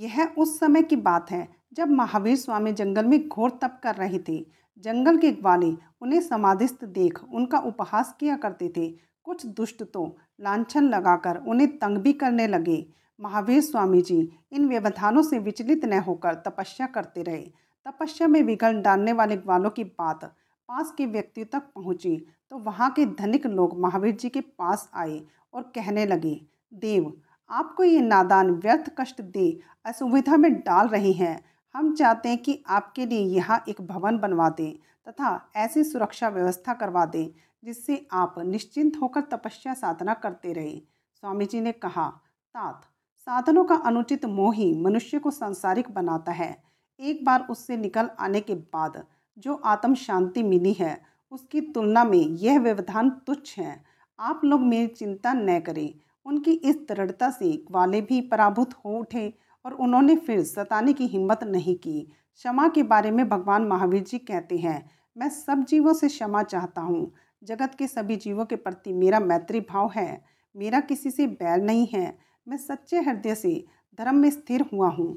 यह उस समय की बात है, जब महावीर स्वामी जंगल में घोर तप कर रहे थे। जंगल के ग्वाले उन्हें समाधिस्थ देख उनका उपहास किया करते थे। कुछ दुष्ट तो लांछन लगाकर उन्हें तंग भी करने लगे। महावीर स्वामी जी इन व्यवधानों से विचलित न होकर तपस्या करते रहे। तपस्या में विघन डालने वाले ग्वालों की बात पास के व्यक्तियों तक पहुँची तो वहाँ के धनिक लोग महावीर जी के पास आए और कहने लगे, देव आपको ये नादान व्यर्थ कष्ट दे, असुविधा में डाल रहे हैं। हम चाहते हैं कि आपके लिए यहाँ एक भवन बनवा दें तथा ऐसी सुरक्षा व्यवस्था करवा दें, जिससे आप निश्चिंत होकर तपस्या साधना करते रहे। स्वामी जी ने कहा, तात, साधनों का अनुचित मोह ही मनुष्य को सांसारिक बनाता है। एक बार उससे निकल आने के बाद जो आत्म शांति मिली है, उसकी तुलना में यह व्यवधान तुच्छ है। आप लोग मेरी चिंता न करें। उनकी इस दृढ़ता से ग्वाले भी पराभूत हो उठे और उन्होंने फिर सताने की हिम्मत नहीं की। क्षमा के बारे में भगवान महावीर जी कहते हैं, मैं सब जीवों से क्षमा चाहता हूँ। जगत के सभी जीवों के प्रति मेरा मैत्री भाव है। मेरा किसी से बैर नहीं है। मैं सच्चे हृदय से धर्म में स्थिर हुआ हूँ।